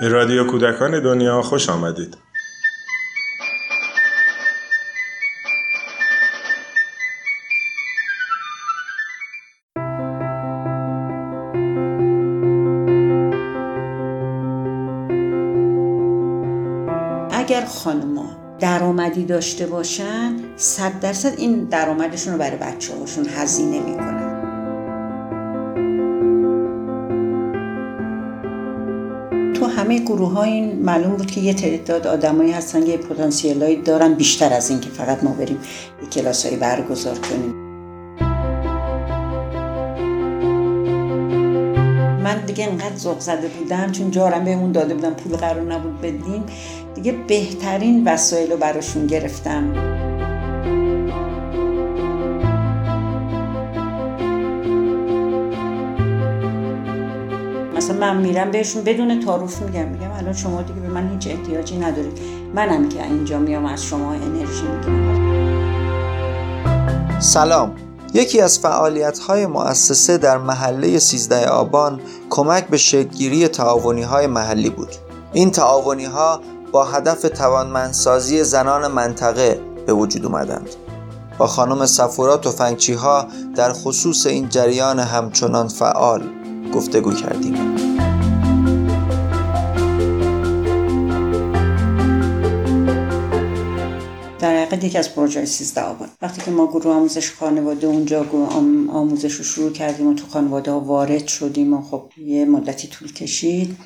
به رادیو کودکان دنیا خوش آمدید. اگر خانما درآمدی داشته باشن صد درصد این درآمدشون رو برای بچه هاشون هزینه می‌کنن همه گروه ها این معلوم بود که یه تعداد آدمایی هستن یه پتانسیلایی دارن بیشتر از این که فقط ما بریم یه کلاس هایی برگزار کنیم. من دیگه انقدر ذوق زده بودم چون جارم بهمون داده بودم پول قرار نبود بدیم. دیگه بهترین وسایل رو براشون گرفتم. مثلا من میرم بهشون بدون تعارف میگم. میگم الان شما دیگه به من هیچ احتیاجی ندارید. منم که اینجا میام از شما انرژی می‌گیرم. سلام. یکی از فعالیت های مؤسسه در محله 13 آبان کمک به شکلگیری تعاونی های محلی بود. این تعاونی ها با هدف توانمندسازی زنان منطقه به وجود اومدند. با خانم سفورا تفنگچی ها در خصوص این جریان همچنان فعال. گفتگو کردیم. در حقیقت یکی از پروژه 13 آبان. وقتی که ما گروه آموزش خانواده اونجا آموزش رو شروع کردیم و تو خانواده ها وارد شدیم و خب یه مدتی طول کشید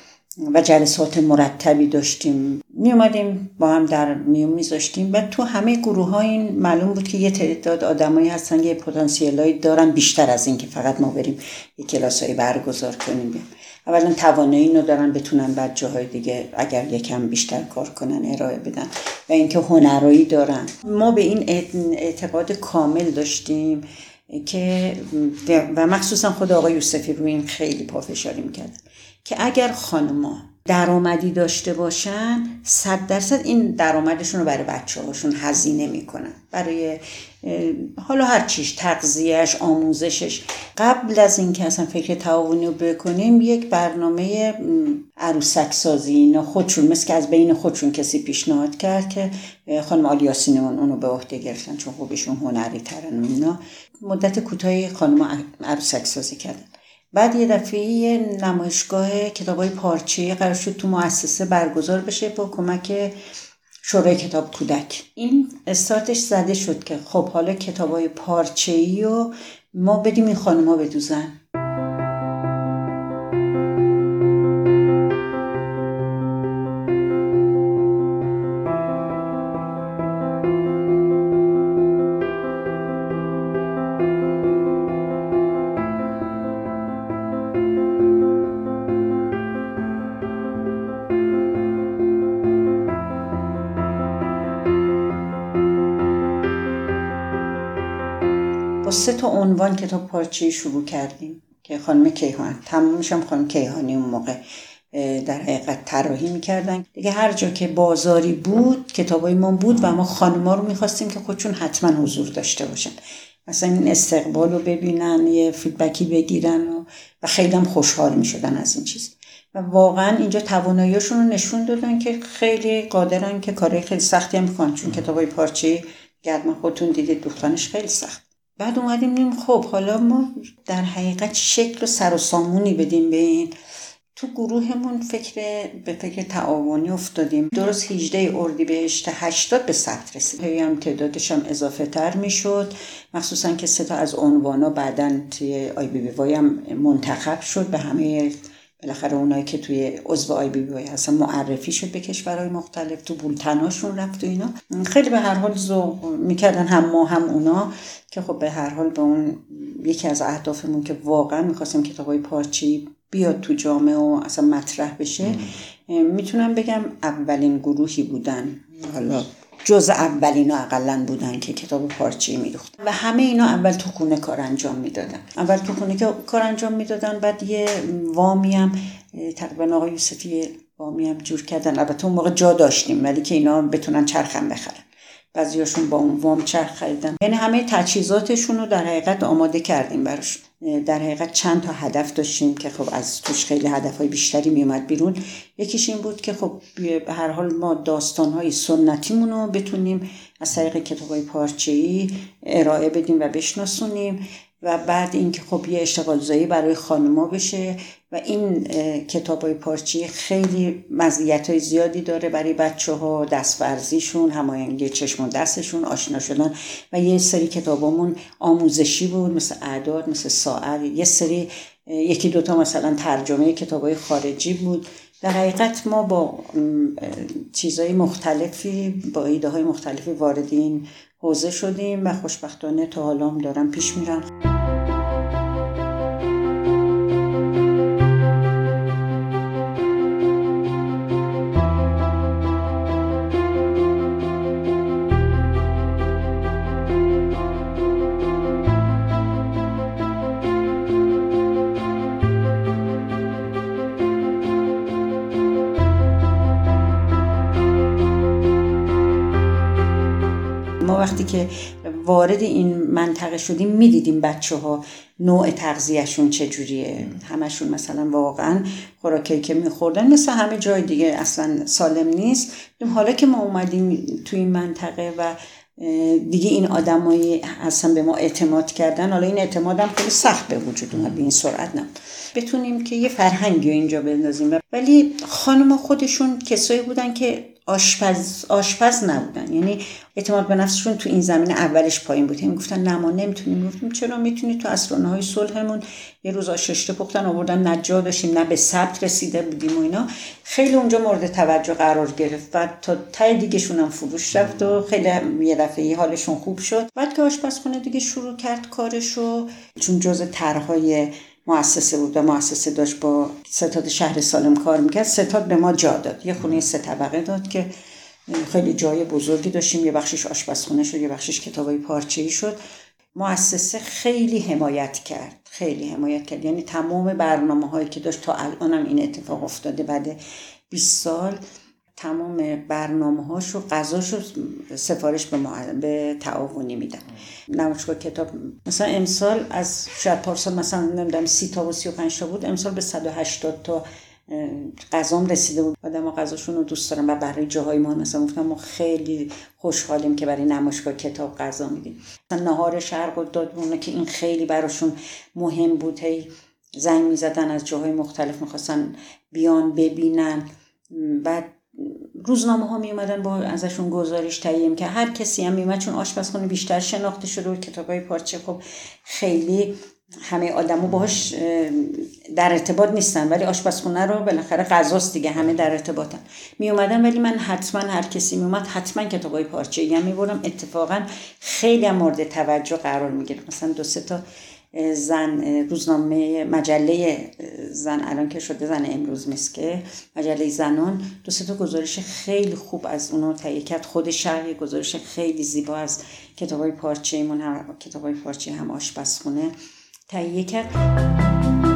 و جلسات مرتبی داشتیم. می اومدیم با هم در میون میذاشتیم و تو همه گروه ها این معلوم بود که یه تعداد آدمایی هستن یه پتانسیلایی دارن بیشتر از این که فقط ما بریم یه کلاس هایی برگزار کنیم. اولا توانایی اینو دارن بتونن بعد جاهای دیگه اگر یکم بیشتر کار کنن ارائه بدن و اینکه هنرایی دارن ما به این اعتقاد کامل داشتیم که و مخصوصا خود آقای یوسفی روی این خیلی پافشاری می‌کردن که اگر خانما درآمدی داشته باشن صد درصد این درآمدشون رو برای بچه هاشون هزینه می‌کنن. برای حالا هر چیش تغذیهش آموزشش. قبل از اینکه اصلا فکر تعاونی رو بکنیم یک برنامه عروسک سازی اینا خودشون مثل که از بین خودشون کسی پیشنهاد کرد که خانم آلیاسین اون اونو به عهده گرفتن چون خوبشون هنری ترن اینا. مدت کوتاهی خانم عروسک سازی کردن بعد یه دفعه نمایشگاه کتاب های پارچه قرار شد تو مؤسسه برگزار بشه با کمک شورای کتاب کودک. این استارتش زده شد که خب حالا کتاب های پارچه ای و ما بدیم این خانم ها بدوزن. با سه تا عنوان کتاب پارچه شروع کردیم که خانم کیهان تمامش هم خانم کیهانی اون موقع در حقیقت طراحی می‌کردن. دیگه هر جا که بازاری بود کتابای ما بود و ما خانما رو می‌خواستیم که خودشون حتما حضور داشته باشن. مثلا این استقبال رو ببینن یه فیدبکی بگیرن و, و خیلی هم خوشحال می‌شدن از این چیز. و واقعا اینجا تواناییشون رو نشون دادن که خیلی قادرن که کارهای خیلی سختی هم می‌کنن. چون کتابای پارچه گرد خودتون دیدید دوختانش خیلی سخت. بعد اومدیم دیم خب حالا ما در حقیقت شکل و سر و سامونی بدیم به این. تو گروهمون فکر به فکر تعاونی افتادیم. درست 18 اردیبهشت 80 به ثبت رسید. هی هم تعدادش هم اضافه تر می‌شد. مخصوصا که سه تا از عنوانا بعدا توی آی بی بی وای هم منتخب شد. به همه بالاخره اونایی که توی عضو آی بی بی هستن معرفی شد به کشورهای مختلف تو بولتناشون رفت و اینا. خیلی به هر حال ذوق می‌کردن هم ما هم اونا که خب به هر حال به اون یکی از اهدافمون که واقعا می‌خواستیم کتابای پارچی بیاد تو جامعه و اصلا مطرح بشه می‌تونم بگم اولین گروهی بودن. حالا جز اولین اقلا بودن که کتاب پارچه میدوختن و همه اینا اول تو خونه کار انجام می‌دادن. اول تو خونه کار انجام می‌دادن بعد یه وامی هم تقریبا آقای یوسفی وامی هم جور کردن. البته اون موقع جا داشتیم ولی که اینا بتونن چرخم بخرن. بعضیاشون با اون وام چرخ خریدن. یعنی همه تجهیزاتشون رو در حقیقت آماده کردیم براش در حقیقت چند تا هدف داشتیم که خب از توش خیلی هدف های بیشتری میومد بیرون. یکیش این بود که خب به هر حال ما داستان های سنتیمون رو بتونیم از طریق کتاب های پارچه ای ارائه بدیم و بشناسونیم و بعد اینکه خب یه اشتغال زایی برای خانما بشه و این کتاب های پارچی خیلی مزیت های زیادی داره برای بچه ها دستورزیشون هماهنگی چشم و دستشون آشنا شدن و یه سری کتابامون آموزشی بود مثل اعداد مثل ساعت یه سری یکی دوتا مثلا ترجمه کتاب های خارجی بود. در حقیقت ما با چیزهای مختلفی با ایده های مختلفی وارد این حوزه شدیم و خوشبختانه تا حالا دارم پیش میرم. که وارد این منطقه شدیم می‌دیدیم بچه ها نوع تغذیهشون چجوریه. همشون مثلا واقعا خوراکی که میخوردن مثل همه جای دیگه اصلا سالم نیست. حالا که ما اومدیم توی این منطقه و دیگه این آدمایی اصلا به ما اعتماد کردن حالا این اعتماد هم خیلی سخت به وجود اومد به این سرعت نه. بتونیم که یه فرهنگی اینجا بندازیم. ولی خانم خودشون کسایی بودن که آشپز آشپز نبودن. یعنی اعتماد به نفسشون تو این زمین اولش پایین بود. هم گفتن نه ما نمی‌تونیم گفتیم چرا؟ می‌تونی تو اسرانه های صلحمون یه روز آششته پختن آوردن نجار داشتیم نه به ثبت رسیده بودیم و اینا. خیلی اونجا مورد توجه قرار گرفت و تا تای دیگهشون هم فروش رفت و خیلی یه دفعه حالشون خوب شد. بعد که آشپزخونه دیگه شروع کرد کارشو چون جز طرحهای مؤسسه بود و مؤسسه داشت با ستاد شهر سالم کار می‌کرد. ستاد به ما جا داد. یه خونه سه طبقه داد که خیلی جای بزرگی داشتیم. یه بخشش آشپزخونه شد یه بخشش کتابای پارچه ای شد. مؤسسه خیلی حمایت کرد. خیلی حمایت کرد. یعنی تمام برنامه هایی که داشت تا الان هم این اتفاق افتاده بعد 20 سال تمام برنامه هاش و غذاش رو سفارش به, به تعاونی میدن. نمایشگاه کتاب مثلا امسال از شاید پارسال مثلا نمی‌دونم سی تا و سی و پنج تا بود امسال به 180 تا غذام رسیده بود. آدم غذاشون رو دوست دارم و برای جاهای ما مثلا گفتم ما خیلی خوشحالیم که برای نمایشگاه کتاب غذا میدیم. مثلا نهار شرق و داد که این خیلی براشون مهم بود. هی زنگ می‌زدن از جاهای مختلف می‌خواستن بیان ببینن. بعد روزنامه ها می اومدن با ازشون گزارش تهیه که هر کسی هم میومد چون آشپزخونه بیشتر شناخته شده و کتاب های پارچه خب خیلی همه آدما باهاش در ارتباط نیستن ولی آشپزخونه رو بالاخره غذاست دیگه همه در ارتباطن. می اومدن ولی من حتما هر کسی می اومد حتما کتاب های پارچه هم می بردم اتفاقا خیلی مورد توجه قرار می گرفت مثلا دو سه تا زن روزنامه مجله زن الان که شده زن امروز مسکه مجله زنان. دو سه تا گزارش خیلی خوب از اونو تهیه کرد. خود شهر گزارش خیلی زیبا از کتاب های پارچه ایمون هم کتاب های پارچه هم آشپزخونه تهیه کرد.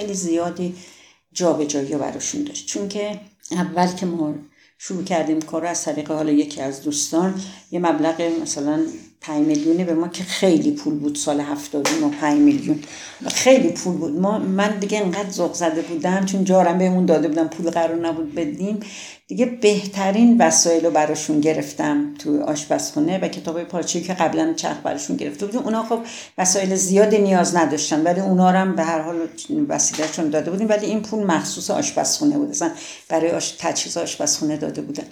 خیلی زیادی جابجایی براشون داشت. چون که اول که ما شروع کردیم کار از طریق حالا یکی از دوستان یه مبلغ مثلا 5 میلیونی به ما که خیلی پول بود سال 75 میلیون. خیلی پول بود. ما من دیگه انقدر ذوق زده بودم چون جارم بهمون داده بودم پول قرار نبود بدیم. دیگه بهترین وسایل رو براشون گرفتم تو آشپزخونه و کتاب پارچه که قبلا چرخ براشون گرفته بودیم. اونا خب وسایل زیادی نیاز نداشتن ولی اونا رو هم به هر حال وسیلهشون داده بودیم. ولی این پول مخصوص آشپزخونه بود. اصلا برای آش... تجهیز آشپزخونه داده بودن.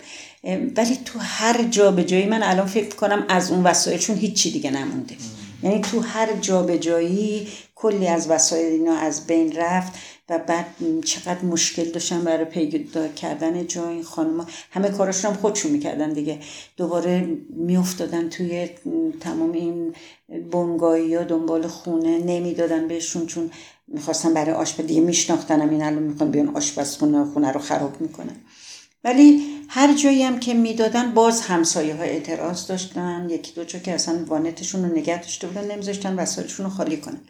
ولی تو هر جا به جایی من الان فکر کنم از اون وسایلشون هیچی دیگه نمونده. یعنی تو هر جا به جایی کلی از وسایل اینا از بین رفت. و بعد چقدر مشکل داشتن برای پیدا کردن جای این خانم همه کاراشون هم خودشون می‌کردن دیگه. دوباره میافتادن توی تمام این بنگایی ها دنبال خونه نمی‌دادن بهشون چون می‌خواستن برای آشپز دیگه میشناختنم این الان می‌خوان بیان آشپزخونه خونه رو خراب می‌کنن. ولی هر جایی هم که می‌دادن باز همسایه ها اعتراض داشتن. یکی دو که اصلا وانتشون رو نگه داشته بودن نمیذاشتن وسایلشون رو خالی کنن.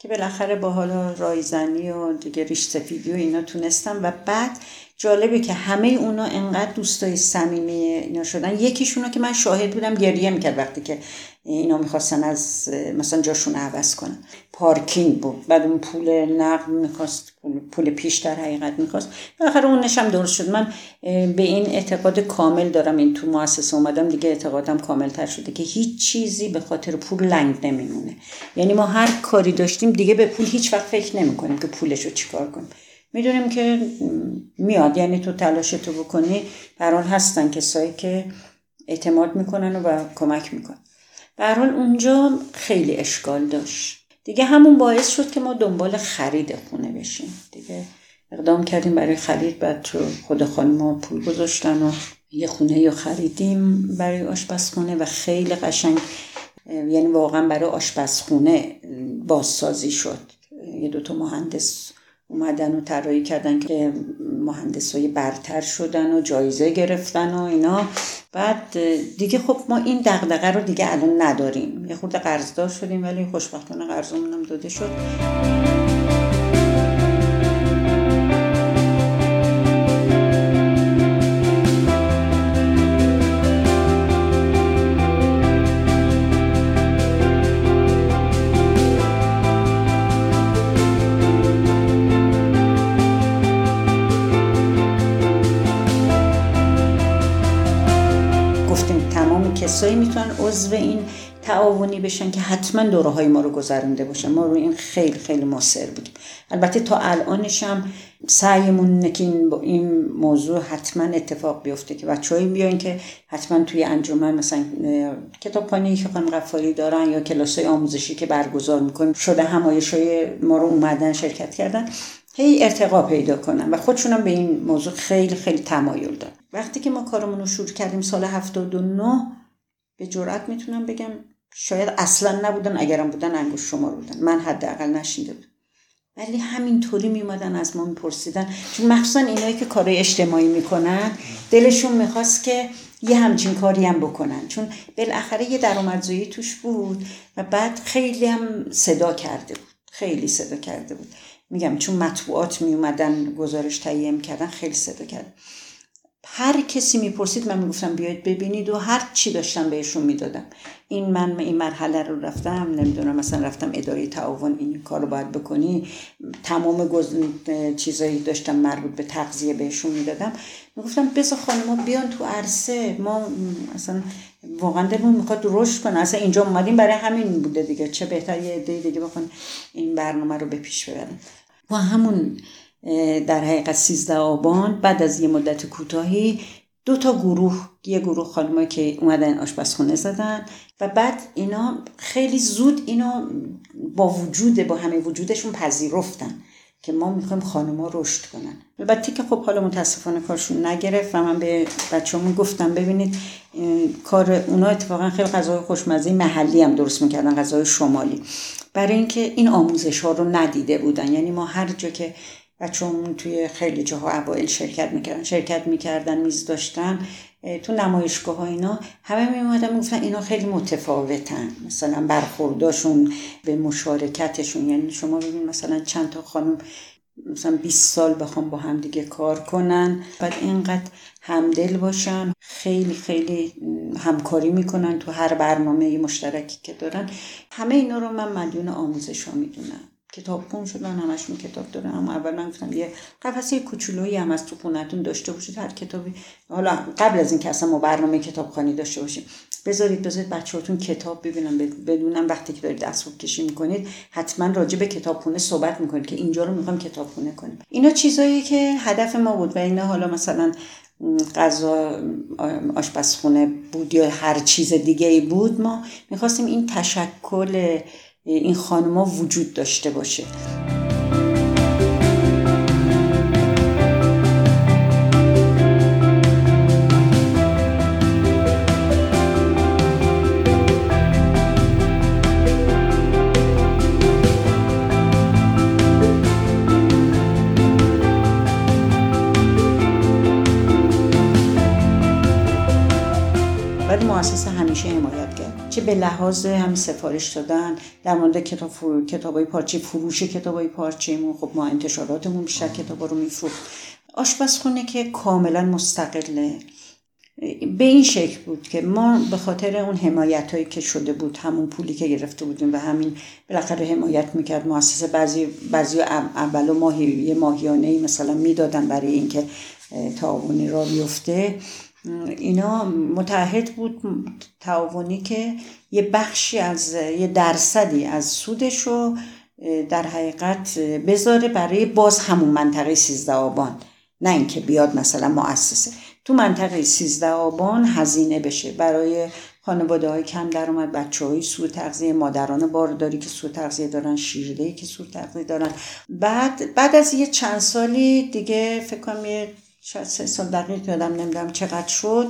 که بالاخره با حالا رایزنی و دیگه ریش سفیدی و اینا تونستم و بعد جالبه که همه اونا انقدر دوستای صمیمی اینا شدن. یکیشونو که من شاهد بودم گریه می‌کرد وقتی که اینا می‌خواستن از مثلا جاشون عوض کنن. پارکینگ بود. بعد اون پول نقد می‌خواست پول پیش در حقیقت می‌خواست. بالاخره اون نشم درست شد. من به این اعتقاد کامل دارم. این تو مؤسسه اومدم دیگه اعتقادم کامل تر شده که هیچ چیزی به خاطر پول لنگ نمیمونه. یعنی ما هر کاری داشتیم دیگه به پول هیچ وقت فکر نمی‌کنیم که پولش رو چیکار کنیم. می‌دونیم که میاد یعنی تو تلاش تو بکنی برحال هستن کسایی که اعتماد می‌کنن و کمک می‌کنن. برحال اونجا خیلی اشکال داشت. دیگه همون باعث شد که ما دنبال خرید خونه بشیم. دیگه اقدام کردیم برای خرید بعد تو خود خانم پول گذاشتن و یه خونه یا خریدیم برای آشپزخونه و خیلی قشنگ یعنی واقعا برای آشپزخونه بازسازی شد. یه دوتا مهندس اومدن و طراحی کردن که های برتر شدن و جایزه گرفتن و اینا. بعد دیگه خب ما این دغدغه رو دیگه الان نداریم. یه خورده قرضدار شدیم ولی خوشبختانه قرضمون هم داده شد. کسایی می‌تونن عضو این تعاونی بشن که حتما دوره های ما رو گذرونده باشن. ما رو این خیلی خیلی موثر بودیم. البته تا الانش هم سعیمون که این, این موضوع حتما اتفاق بیفته که بچه‌ای بیان که حتما توی انجمن مثلا کتابخانه‌ای که خانم غفاری دارن یا کلاسای آموزشی که برگزار می‌کنیم شده همایشای ما رو اومدن شرکت کردن هی ارتقا پیدا کنن و خودشونم به این موضوع خیلی خیلی تمایل دارن. وقتی که ما کارمون رو شروع کردیم سال 79 به جرات می‌تونم بگم شاید اصلا نبودن اگرم بودن انگوش شما بودن. من حداقل نشینده بودم. ولی همینطوری میمادن از ما میپرسیدن. چون مخصوصا اینایی که کارهای اجتماعی می‌کنن دلشون می‌خواست که یه همچین کاری هم بکنن. چون بالاخره یه درآمدزایی توش بود و بعد خیلی هم صدا کرده بود. خیلی صدا کرده بود. میگم چون مطبوعات میومدن گزارش تهیه می‌کردن خیلی صدا کرد هر کسی می‌پرسید من می‌گفتم بیاید ببینید و هر چی داشتم بهشون می‌دادم. این من این مرحله رو رفتم نمی‌دونم مثلا رفتم اداره تعاون این کار رو باید بکنی. تمام گز... چیزایی داشتم مربوط به تغذیه بهشون می‌دادم. می‌گفتم بذار خانما بیان تو عرصه. ما مثلا واقعا دلمون می‌خواد رشد کنه اصلا اینجا اومدیم برای همین بوده دیگه. چه بهتر یه دیگه بخون این برنامه رو به پیش ببرن و همون در حقیقت 13 آبان بعد از یه مدت کوتاهی دو تا گروه یه گروه خانمایی که اومدن آشپزخونه زدن و بعد اینا خیلی زود اینا با وجود با همه وجودشون پذیرفتن که ما می‌خوایم خانما رشد کنن. البته که خب حالا متاسفانه کارشون نگرفت و من به بچه‌مون گفتم ببینید کار اونا اتفاقا خیلی غذای خوشمزه محلی هم درست می‌کردن غذای شمالی. برای اینکه این آموزش ها رو ندیده بودن. یعنی ما هر جا که چون توی خیلی جاها اوایل شرکت می‌کردن شرکت می‌کردن میز داشتن تو نمایشگاه ها اینا همه میومدن می‌گفتن اینا خیلی متفاوتن. مثلا برخورداشون به مشارکتشون. یعنی شما ببین مثلا چند تا خانم مثلا 20 سال بخوام با هم دیگه کار کنن بعد اینقدر همدل باشن خیلی خیلی همکاری می‌کنن تو هر برنامه مشترکی که دارن. همه اینا رو من مدیون آموزش ها می‌دونم. کتاب خون شدن همشون کتاب دارن اما اول من گفتم یه قفسه کوچولویی هم از تو خونتون داشته باشید. هر کتابی حالا قبل از اینکه اصلا ما برنامه کتابخوانی داشته باشیم بذارید بذارید بچه‌هاتون کتاب ببینن بدونن وقتی که دارید اسباب کشی می‌کنید حتما راجع به کتابخونه صحبت می‌کنید که اینجا رو می‌خوام کتابخونه کنیم. اینا چیزایی که هدف ما بود و اینا حالا مثلا غذا آشپزخونه بود یا هر چیز دیگه ای بود ما می‌خواستیم این تشکل این خانما وجود داشته باشه. به لحاظ هم سفارش دادن در مورد کتاب فرو... کتابای پارچه فروش کتابای پارچه‌مون. خب ما انتشاراتمون بیشتر کتابا رو میفروخت. آشپزخونه که کاملا مستقله. به این شکل بود که ما به خاطر اون حمایت هایی که شده بود همون پولی که گرفته بودیم و همین بالاخره حمایت می‌کرد مؤسسه بعضی بعضی اول و ماهی یه ماهیانه ای مثلا می‌دادن برای اینکه تعاونی را بیفته. اینا متحد بود تعاونی که یه بخشی از یه درصدی از سودش رو در حقیقت بذاره برای باز همون منطقه سیزده آبان. نه اینکه بیاد مثلا مؤسسه. تو منطقه سیزده آبان هزینه بشه. برای خانواده های کم درآمد بچه های سو تغذیه مادران بارداری که سو تغذیه دارن شیرده که سو تغذیه دارن. بعد بعد از یه چند سالی دیگه فکر کنم یه شاید سه سال دقیق یادم نمی‌دونم چقدر شد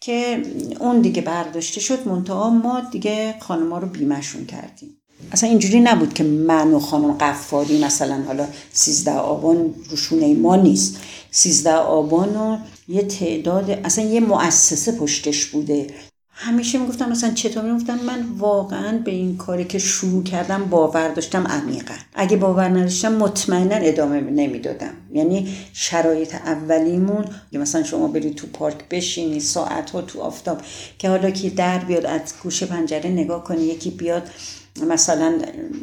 که اون دیگه برداشته شد منتها ما دیگه خانما رو بیمشون کردیم. اصلا اینجوری نبود که من و خانم قفاری مثلا حالا سیزده آبان روشونه ما نیست. سیزده آبان و یه تعداد اصلا یه مؤسسه پشتش بوده. همیشه می‌گفتم مثلا چطور می‌گفتم من واقعا به این کاری که شروع کردم باور داشتم عمیقا. اگه باور نداشتم مطمئنا ادامه نمی‌دادم. یعنی شرایط اولیمون مثلا شما برید تو پارک بشینی ساعت ها تو آفتاب که حالا که در بیاد از گوشه پنجره نگاه کنی یکی بیاد مثلا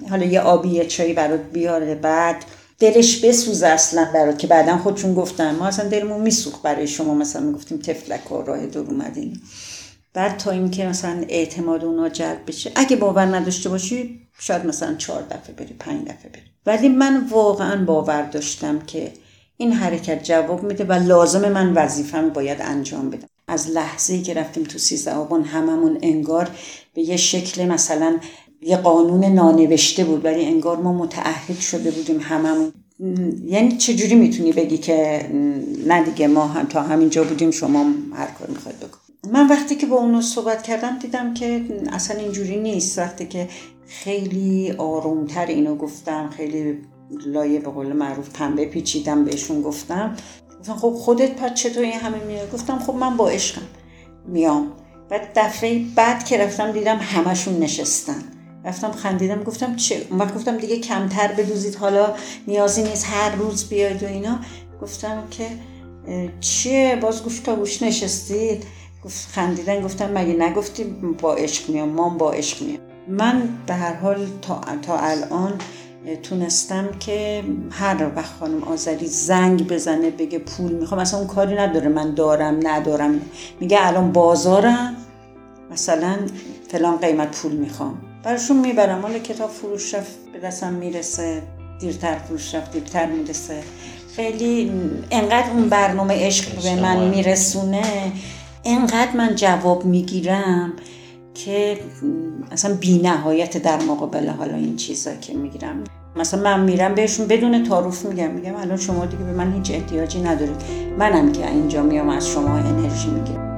حالا یه آبی یه چایی برات بیاره بعد دلش بسوزه اصلا برات که بعدا خودشون گفتن ما اصلا دلمون میسوخ برای شما مثلا می‌گفتیم تفلک و راه دور اومدین. بعد تا اینکه مثلا اعتماد اونا جلب بشه اگه باور نداشته باشی شاید مثلا چهار دفعه بری پنج دفعه بری. ولی من واقعا باور داشتم که این حرکت جواب میده و لازم من وظیفم باید انجام بدم. از لحظه که رفتیم تو سیزده آبان هممون انگار به یه شکل مثلا یه قانون نانوشته بود ولی انگار ما متعهد شده بودیم هممون. یعنی چجوری می‌تونی بگی که نه دیگه ما هم تا همینجا بودیم شما هر کار می‌خواید من وقتی که با اونو صحبت کردم دیدم که اصلا اینجوری نیست. وقتی که خیلی آرومتر اینو گفتم خیلی لایه به قول معروف پنبه پیچیدم بهشون گفتم. گفتم خب خودت پس چطور این همه میاد گفتم خب من با عشقم میام. بعد دفعه بعد که رفتم دیدم همشون نشستن. رفتم خندیدم گفتم چه؟ اون وقت گفتم دیگه کمتر بدوزید حالا نیازی نیست هر روز بیاید و اینا. گفتم که چیه؟ باز گوش تا گوش نشستید. گفت خندیدن گفتم مگه نگفتی با عشق میام؟ ما با عشق میام. من به هر حال تا, تا الان تونستم که هر وقت خانم آذری زنگ بزنه بگه پول می‌خوام اصلا اون کاری نداره. من دارم ندارم. میگه الان بازارم مثلا فلان قیمت پول می‌خوام. براشون می‌برم. حالا کتاب فروش رفت به دستم می‌رسه. دیرتر فروش رفت دیرتر می‌رسه. خیلی انقدر اون برنامه عشق به من میرسونه. انقدر من جواب می‌گیرم که اصلا بی نهایت در مقابل حالا این چیزا که می‌گیرم. مثلا من میرم بهشون بدون تعارف میگم میگم الان شما دیگه به من هیچ احتیاجی ندارید. منم که اینجا میام از شما انرژی می‌گیرم.